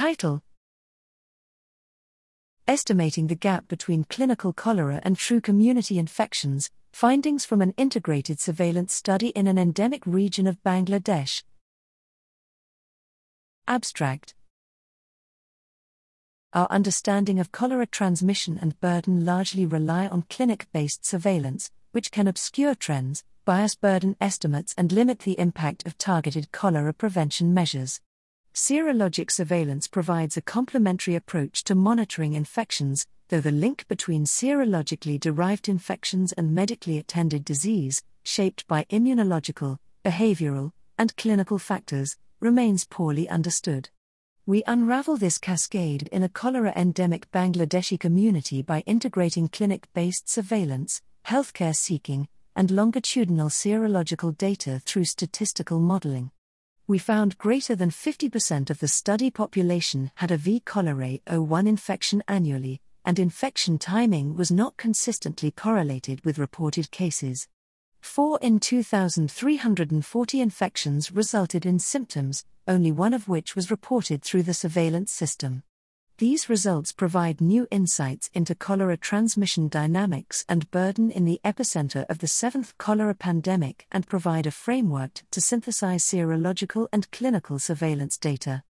Title Estimating the Gap Between Clinical Cholera and True Community Infections Findings from an Integrated Surveillance Study in an Endemic Region of Bangladesh. Abstract Our understanding of cholera transmission and burden largely rely on clinic based surveillance, which can obscure trends, bias burden estimates, and limit the impact of targeted cholera prevention measures. Serologic surveillance provides a complementary approach to monitoring infections, though the link between serologically derived infections and medically attended disease, shaped by immunological, behavioral, and clinical factors, remains poorly understood. We unravel this cascade in a cholera endemic Bangladeshi community by integrating clinic based surveillance, healthcare seeking, and longitudinal serological data through statistical modeling we found greater than 50% of the study population had a V. cholerae O1 infection annually, and infection timing was not consistently correlated with reported cases. 4 in 2,340 infections resulted in symptoms, only one of which was reported through the surveillance system. These results provide new insights into cholera transmission dynamics and burden in the epicenter of the seventh cholera pandemic and provide a framework to synthesize serological and clinical surveillance data.